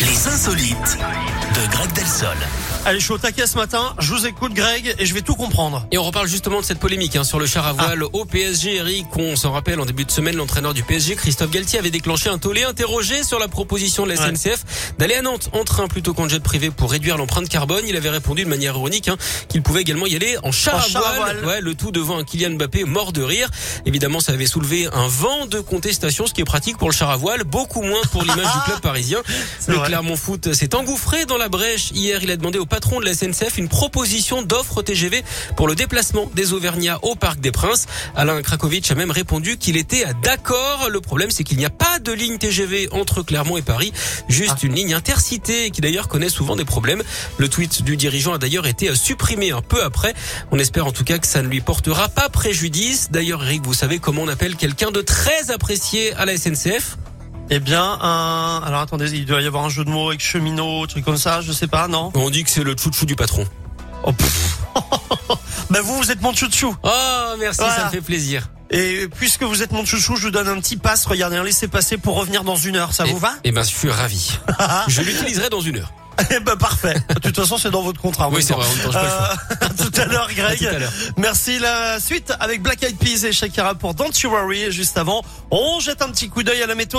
Les insolites de Greg Allez, je suis au taquet ce matin. Je vous écoute, Greg, et je vais tout comprendre. Et on reparle justement de cette polémique hein, sur le char à voile au PSG. Eric, on s'en rappelle, en début de semaine, l'entraîneur du PSG, Christophe Galtier, avait déclenché un tollé interrogé sur la proposition de la Ouais. SNCF d'aller à Nantes en train plutôt qu'en jet privé pour réduire l'empreinte carbone. Il avait répondu de manière ironique hein, qu'il pouvait également y aller en char, En à, char à voile. Ouais, le tout devant un Kylian Mbappé mort de rire. Évidemment, ça avait soulevé un vent de contestation, ce qui est pratique pour le char à voile, beaucoup moins pour l'image du club parisien. Le. Clermont Foot s'est engouffré dans la brèche. Hier, il a demandé au patron de la SNCF une proposition d'offre TGV pour le déplacement des Auvergnats au Parc des Princes. Alain Krakowicz a même répondu qu'il était d'accord. Le problème, c'est qu'il n'y a pas de ligne TGV entre Clermont et Paris, juste une ligne intercité qui d'ailleurs connaît souvent des problèmes. Le tweet du dirigeant a d'ailleurs été supprimé un peu après. On espère en tout cas que ça ne lui portera pas préjudice. D'ailleurs, Eric, vous savez comment on appelle quelqu'un de très apprécié à la SNCF Eh bien, un... alors attendez, il doit y avoir un jeu de mots avec cheminot, truc comme ça, je sais pas, non? On dit que c'est le chouchou du patron. oh. Ben vous, vous êtes mon chouchou. Oh, merci, Voilà. ça me fait plaisir. Et puisque vous êtes mon chouchou, je vous donne un petit pass. Regardez, un laissez passer pour revenir dans une heure. Ça vous va? Eh ben, je suis ravi. je l'utiliserai dans une heure. Eh ben parfait. De toute façon, c'est dans votre contrat. Oui, c'est vrai, pas le choix. Euh, à tout à l'heure, Greg. À. Merci. La suite avec Black Eyed Peas et Shakira pour Don't You Worry. Et juste avant, on jette un petit coup d'œil à la météo.